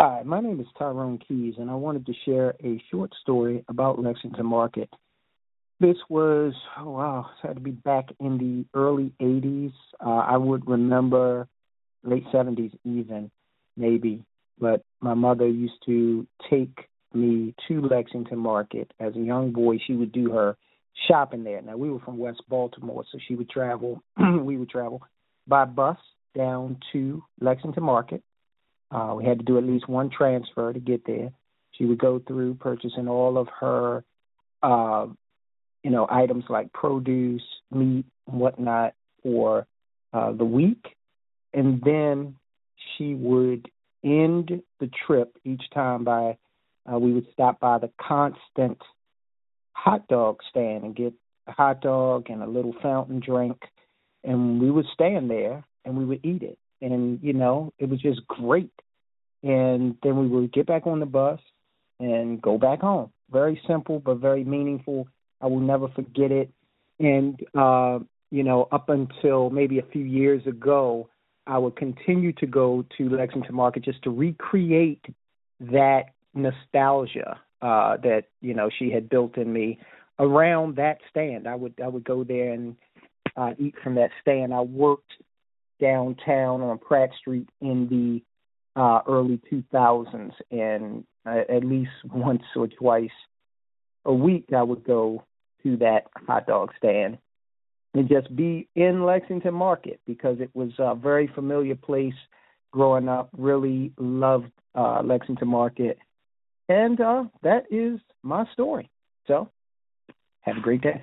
Hi, my name is Tyrone Keys, and I wanted to share a short story about Lexington Market. This was, oh wow, it had to be back in the early 80s. Uh, I would remember late 70s, even, maybe. But my mother used to take me to Lexington Market. As a young boy, she would do her shopping there. Now, we were from West Baltimore, so she would travel, we would travel by bus down to Lexington Market uh, we had to do at least one transfer to get there. She would go through purchasing all of her, uh, you know, items like produce, meat, and whatnot for uh, the week, and then she would end the trip each time by uh, we would stop by the constant hot dog stand and get a hot dog and a little fountain drink, and we would stand there and we would eat it and you know it was just great. And then we would get back on the bus and go back home. Very simple but very meaningful. I will never forget it. And uh, you know, up until maybe a few years ago, I would continue to go to Lexington Market just to recreate that nostalgia uh, that you know she had built in me around that stand. I would I would go there and uh, eat from that stand. I worked downtown on Pratt Street in the uh, early 2000s, and uh, at least once or twice a week, I would go to that hot dog stand and just be in Lexington Market because it was a very familiar place growing up. Really loved uh, Lexington Market, and uh, that is my story. So, have a great day.